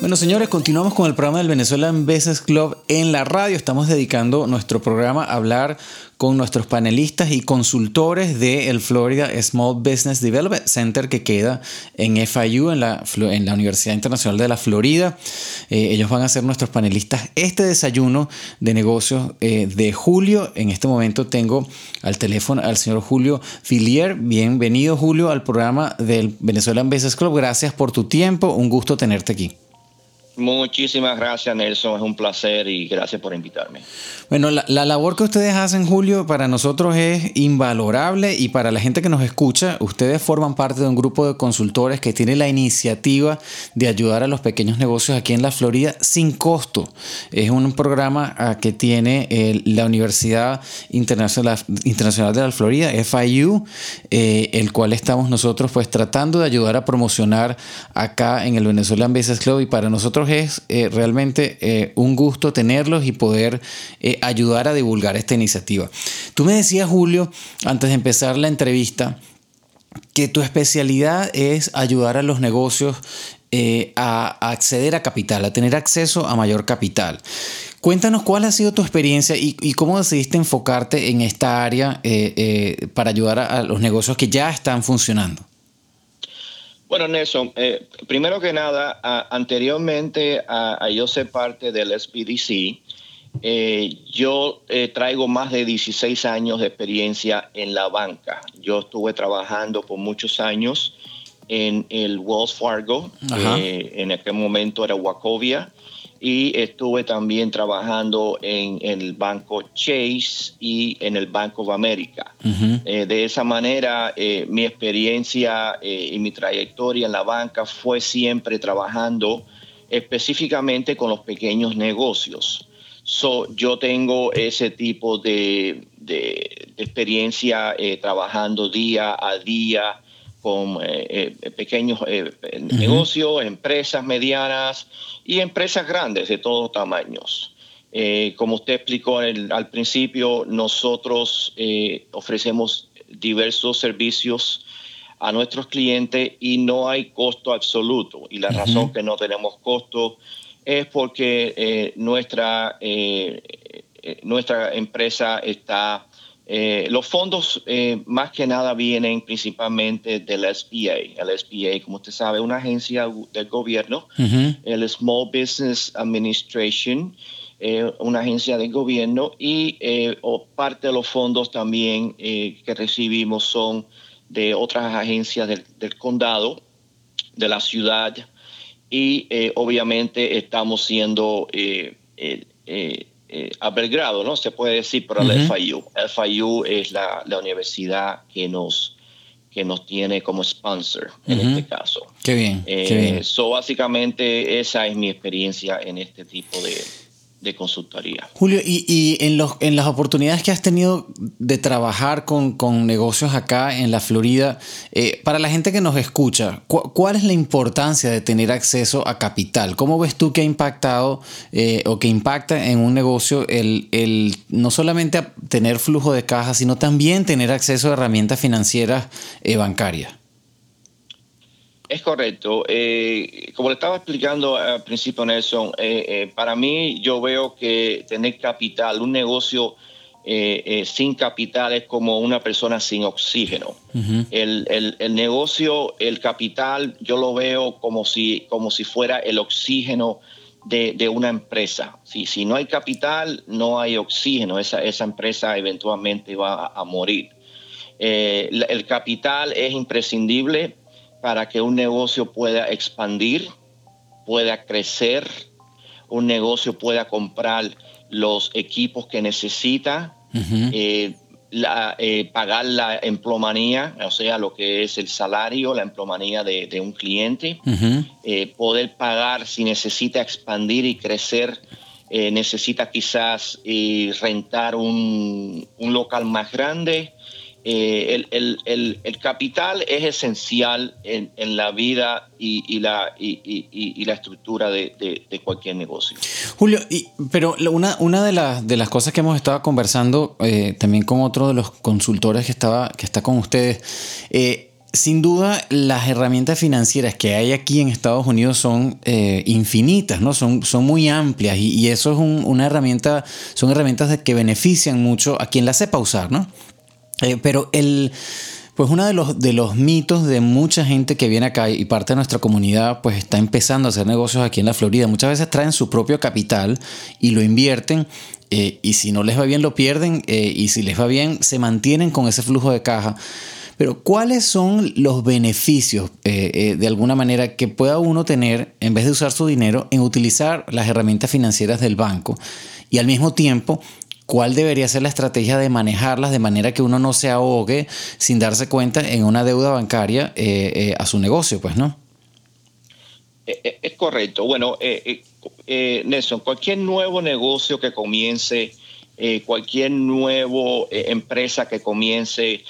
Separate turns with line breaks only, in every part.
Bueno, señores, continuamos con el programa del Venezuelan Business Club en la radio. Estamos dedicando nuestro programa a hablar con nuestros panelistas y consultores del Florida Small Business Development Center que queda en FIU, en la, en la Universidad Internacional de la Florida. Eh, ellos van a ser nuestros panelistas. Este desayuno de negocios eh, de julio, en este momento tengo al teléfono al señor Julio Filier. Bienvenido, Julio, al programa del Venezuelan Business Club. Gracias por tu tiempo. Un gusto tenerte aquí.
Muchísimas gracias, Nelson. Es un placer y gracias por invitarme.
Bueno, la, labor que ustedes hacen, Julio, para nosotros es invalorable y para la gente que nos escucha, ustedes forman parte de un grupo de consultores que tiene la iniciativa de ayudar a los pequeños negocios aquí en la Florida sin costo. Es un programa ah, que tiene eh, la Universidad Internacional, de la Florida, FIU, eh, el cual estamos nosotros pues tratando de ayudar a promocionar acá en el Venezuelan Business Club y para nosotros es eh, realmente eh, un gusto tenerlos y poder eh, ayudar a divulgar esta iniciativa. Tú me decías, Julio, antes de empezar la entrevista, que tu especialidad es ayudar a los negocios a, acceder a capital, a tener acceso a mayor capital. Cuéntanos cuál ha sido tu experiencia y, cómo decidiste enfocarte en esta área para ayudar a los negocios que ya están funcionando.
Bueno, Nelson, eh, primero que nada, anteriormente a, yo ser parte del SPDC, eh, yo eh, traigo más de 16 años de experiencia en la banca. Yo estuve trabajando por muchos años en el Wells Fargo, en aquel momento era Wacovia, y estuve también trabajando en, el banco Chase y en el Banco of America. Eh, de esa manera, eh, mi experiencia eh, y mi trayectoria en la banca fue siempre trabajando específicamente con los pequeños negocios. yo tengo ese tipo de, experiencia trabajando día a día con pequeños negocios, empresas medianas y empresas grandes de todos tamaños. Eh, como usted explicó al principio, nosotros eh, ofrecemos diversos servicios a nuestros clientes y no hay costo absoluto. Y la razón que no tenemos costo es porque eh, nuestra, nuestra empresa está eh, los fondos eh, más que nada vienen principalmente del SBA. El SBA, como usted sabe, es una agencia del gobierno, el Small Business Administration, eh, una agencia del gobierno. Y parte de los fondos también que recibimos son de otras agencias del, del condado, de la ciudad. Y obviamente estamos siendo eh, a Belgrado, ¿no? Se puede decir, pero el FIU. El FIU es la, universidad que nos, que nos tiene como sponsor en este caso.
Qué bien. qué bien.
So, básicamente, esa es mi experiencia en este tipo de, de consultoría.
Julio, y, en, los, en las oportunidades que has tenido de trabajar con, negocios acá en la Florida, eh, para la gente que nos escucha, ¿cuál es la importancia de tener acceso a capital? ¿Cómo ves tú que ha impactado eh, o que impacta en un negocio el, el no solamente tener flujo de caja, sino también tener acceso a herramientas financieras eh, bancarias?
Es correcto. Eh, como le estaba explicando al principio, Nelson, eh, eh, para mí yo veo que tener capital, un negocio sin capital es como una persona sin oxígeno. el, negocio, el capital, yo lo veo como si, como si fuera el oxígeno de, una empresa. Si, si no hay capital, no hay oxígeno. Esa, esa empresa eventualmente va a, a morir. el capital es imprescindible para que un negocio pueda expandir, pueda crecer, un negocio pueda comprar los equipos que necesita, eh, eh, pagar la emplomanía, o sea, lo que es el salario, la emplomanía de, un cliente, eh, poder pagar si necesita expandir y crecer. necesita quizás rentar un, un local más grande, eh, el, capital es esencial en, la vida y, la, y, la estructura de, cualquier negocio.
Julio, pero una, una de, las, de las cosas que hemos estado conversando eh, también con otro de los consultores que, estaba, que está con ustedes, eh, sin duda, las herramientas financieras que hay aquí en Estados Unidos son eh, infinitas, ¿no? Son, son muy amplias y, eso es una herramienta, son herramientas que benefician mucho a quien la sepa usar, ¿no? Eh, pero el, pues uno de los, de los mitos de mucha gente que viene acá y parte de nuestra comunidad pues está empezando a hacer negocios aquí en la Florida. Muchas veces traen su propio capital y lo invierten eh, y si no les va bien lo pierden y si les va bien se mantienen con ese flujo de caja. Pero ¿cuáles son los beneficios eh, eh, de alguna manera que pueda uno tener en vez de usar su dinero en utilizar las herramientas financieras del banco? Y al mismo tiempo, ¿cuál debería ser la estrategia de manejarlas de manera que uno no se ahogue sin darse cuenta en una deuda bancaria eh, a su negocio? Pues no.
Es correcto. Bueno, Nelson, cualquier nuevo negocio que comience, cualquier nueva empresa que comience,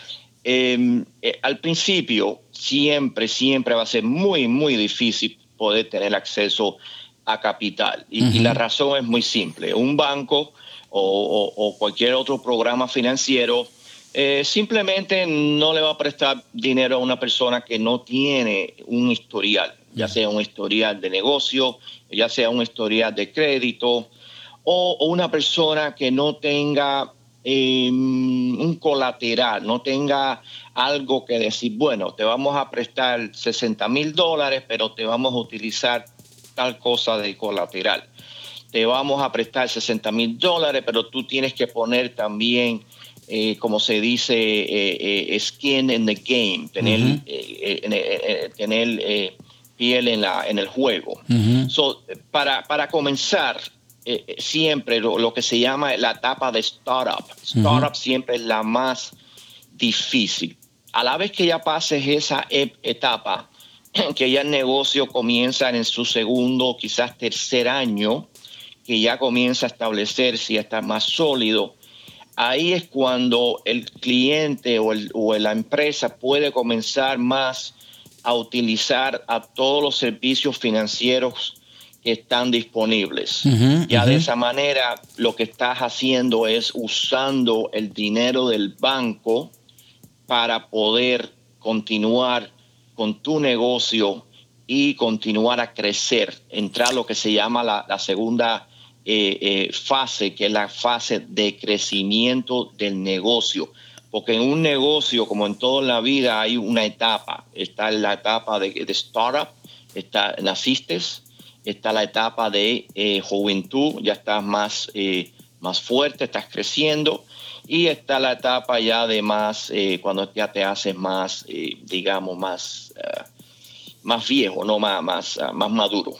Em, eh, al principio siempre, siempre va a ser muy, muy difícil poder tener acceso a capital. Y, la razón es muy simple. Un banco o, cualquier otro programa financiero eh, simplemente no le va a prestar dinero a una persona que no tiene un historial, ya sea un historial de negocio, ya sea un historial de crédito, o una persona que no tenga Em, un colateral, no tenga algo que decir, bueno, te vamos a prestar 60 mil dólares, pero te vamos a utilizar tal cosa de colateral. Te vamos a prestar 60 mil dólares, pero tú tienes que poner también, eh, como se dice, eh, eh, skin in the game, tener, tener piel en, la, en el juego. para, para comenzar, siempre lo, que se llama la etapa de startup. Startup siempre es la más difícil. A la vez que ya pases esa etapa, que ya el negocio comienza en su segundo, quizás tercer año, que ya comienza a establecerse y a estar más sólido, ahí es cuando el cliente o, o la empresa puede comenzar más a utilizar a todos los servicios financieros están disponibles. ya de esa manera lo que estás haciendo es usando el dinero del banco para poder continuar con tu negocio y continuar a crecer, entrar a lo que se llama la, segunda eh, eh, fase, que es la fase de crecimiento del negocio. Porque en un negocio, como en toda la vida, hay una etapa. Está la etapa de, de startup, está, naciste, está la etapa de eh, juventud, ya estás más, eh, más fuerte, estás creciendo, y está la etapa ya de más, eh, cuando ya te haces más, digamos, más, más viejo, no más, más, más maduro.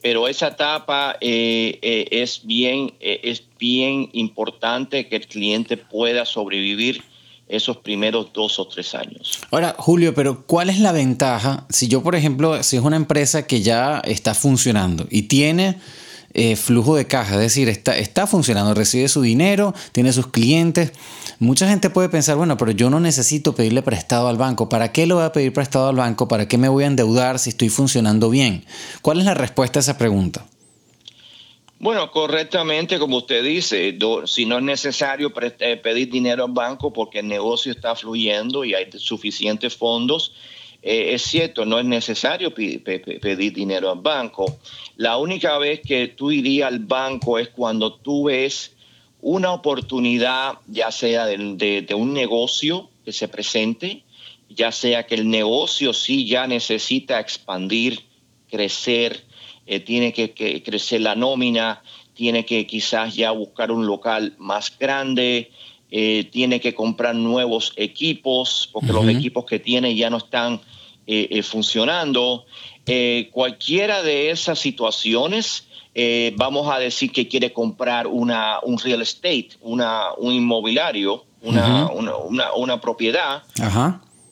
pero esa etapa es, bien, es bien importante que el cliente pueda sobrevivir esos primeros dos o tres años.
Ahora, Julio, pero ¿cuál es la ventaja si yo, por ejemplo, si es una empresa que ya está funcionando y tiene eh, flujo de caja, es decir, está, está funcionando, recibe su dinero, tiene sus clientes? Mucha gente puede pensar, bueno, pero yo no necesito pedirle prestado al banco. ¿Para qué lo voy a pedir prestado al banco? ¿Para qué me voy a endeudar si estoy funcionando bien? ¿Cuál es la respuesta a esa pregunta?
Bueno, correctamente, como usted dice, si no es necesario eh, pedir dinero al banco porque el negocio está fluyendo y hay suficientes fondos, eh, es cierto, no es necesario pedir dinero al banco. La única vez que tú irías al banco es cuando tú ves una oportunidad, ya sea de, un negocio que se presente, ya sea que el negocio sí ya necesita expandir, crecer, eh, tiene que, crecer la nómina, tiene que quizás ya buscar un local más grande, eh, tiene que comprar nuevos equipos, porque los equipos que tiene ya no están eh, funcionando. cualquiera de esas situaciones, vamos a decir que quiere comprar una, un real estate, una, un inmobiliario, una, una, una, propiedad.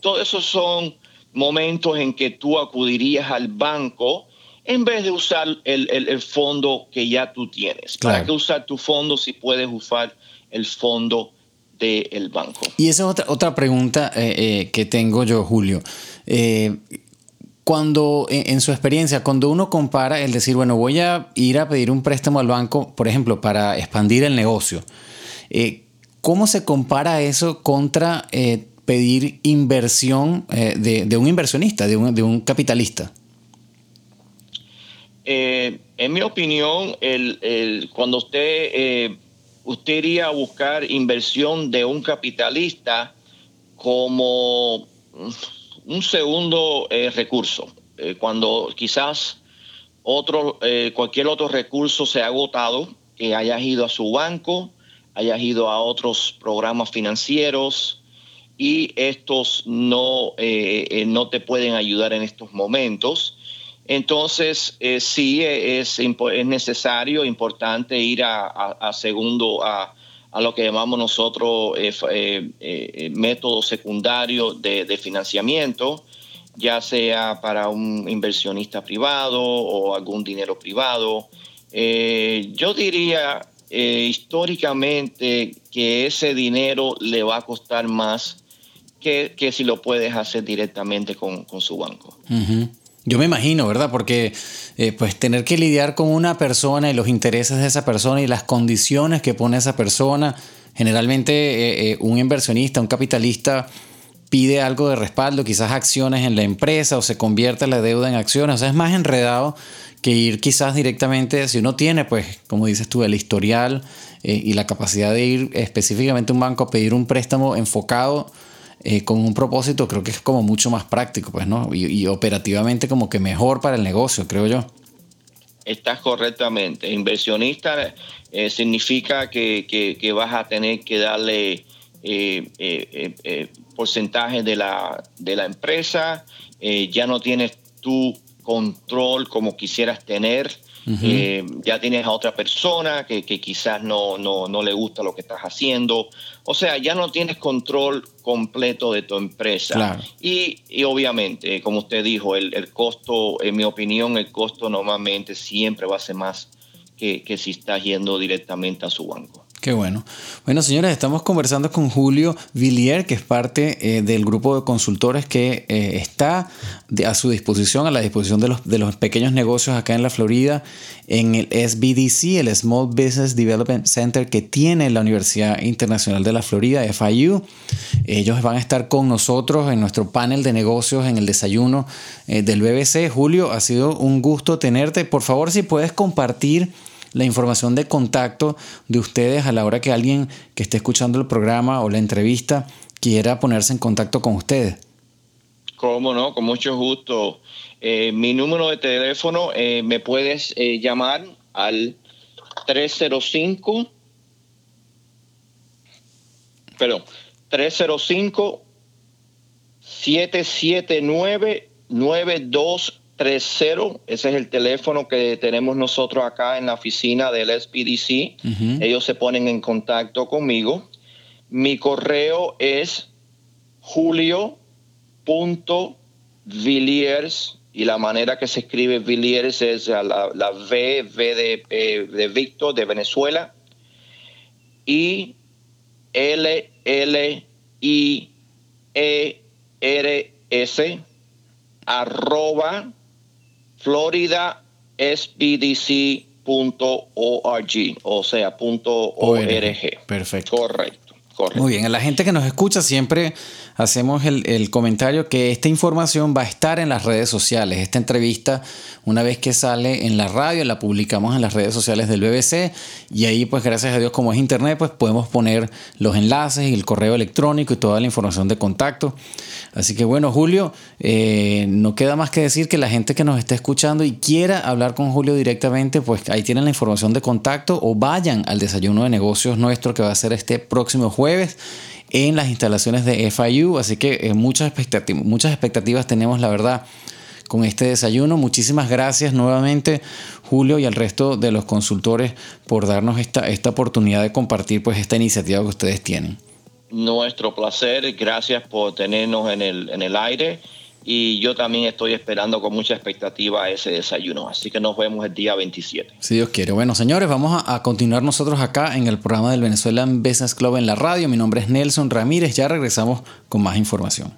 Todos esos son momentos en que tú acudirías al banco en vez de usar el, fondo que ya tú tienes. ¿Para qué usar tu fondo si puedes usar el fondo del banco?
Y esa es otra, otra pregunta eh, eh, que tengo yo, Julio. Eh, cuando, en, su experiencia, cuando uno compara el decir, bueno, voy a ir a pedir un préstamo al banco, por ejemplo, para expandir el negocio, ¿cómo se compara eso contra pedir inversión de, un inversionista, de un, de un capitalista?
En mi opinión, el, cuando usted, usted iría a buscar inversión de un capitalista como un segundo recurso, cuando quizás otro, cualquier otro recurso se ha agotado, que hayas ido a su banco, hayas ido a otros programas financieros y estos no, eh, eh, no te pueden ayudar en estos momentos. Entonces, eh, sí es, es, necesario, importante ir a, segundo, a, lo que llamamos nosotros método secundario de, financiamiento, ya sea para un inversionista privado o algún dinero privado. yo diría eh, históricamente que ese dinero le va a costar más que, si lo puedes hacer directamente con, su banco.
Yo me imagino, ¿verdad? Porque eh, pues tener que lidiar con una persona y los intereses de esa persona y las condiciones que pone esa persona, generalmente eh, un inversionista, un capitalista pide algo de respaldo, quizás acciones en la empresa o se convierte la deuda en acciones, o sea, es más enredado que ir quizás directamente, si uno tiene, pues, como dices tú, el historial eh, y la capacidad de ir específicamente a un banco a pedir un préstamo enfocado eh, con un propósito, creo que es como mucho más práctico, pues, ¿no? Y, operativamente como que mejor para el negocio, creo yo.
Estás correctamente. Inversionista eh, significa que, vas a tener que darle porcentaje de la, de la empresa, ya no tienes tú control como quisieras tener. Eh, ya tienes a otra persona que, quizás no, no, le gusta lo que estás haciendo. O sea, ya no tienes control completo de tu empresa. Y, obviamente, como usted dijo, el, costo, en mi opinión, el costo normalmente siempre va a ser más que, que si estás yendo directamente a su banco.
Qué bueno. Bueno, señores, estamos conversando con Julio Villier, que es parte eh, del grupo de consultores que eh, está a su disposición, a la disposición de los, de los pequeños negocios acá en la Florida, en el SBDC, el Small Business Development Center que tiene la Universidad Internacional de la Florida, FIU. Ellos van a estar con nosotros en nuestro panel de negocios en el desayuno eh, del BBC. Julio, ha sido un gusto tenerte. Por favor, si puedes compartir la información de contacto de ustedes a la hora que alguien que esté escuchando el programa o la entrevista quiera ponerse en contacto con ustedes.
Cómo no, con mucho gusto. Eh, mi número de teléfono eh, me puedes eh, llamar al 305, perdón, 305 779 92 30, ese es el teléfono que tenemos nosotros acá en la oficina del SPDC. Ellos se ponen en contacto conmigo. Mi correo es julio.villiers y la manera que se escribe Villiers es la, la V, V de, eh, de Víctor de Venezuela y L, L, I, E, R, S arroba floridasbdc.org, o sea, punto .org.
Perfecto.
Correcto,
Muy bien, a la gente que nos escucha siempre hacemos el, comentario que esta información va a estar en las redes sociales. Esta entrevista, una vez que sale en la radio, la publicamos en las redes sociales del BBC y ahí, pues gracias a Dios, como es internet, pues podemos poner los enlaces y el correo electrónico y toda la información de contacto. Así que bueno, Julio, eh, no queda más que decir que la gente que nos esté escuchando y quiera hablar con Julio directamente, pues ahí tienen la información de contacto o vayan al desayuno de negocios nuestro que va a ser este próximo jueves en las instalaciones de FIU. Así que eh, muchas, expectativas, muchas expectativas tenemos, la verdad, con este desayuno. Muchísimas gracias nuevamente, Julio, y al resto de los consultores por darnos esta, esta oportunidad de compartir pues, esta iniciativa que ustedes tienen.
Nuestro placer, gracias por tenernos en el, en el aire y yo también estoy esperando con mucha expectativa ese desayuno. Así que nos vemos el día 27.
Si Dios quiere. Bueno, señores, vamos a, continuar nosotros acá en el programa del Venezuelan Business Club en la radio. Mi nombre es Nelson Ramírez. Ya regresamos con más información.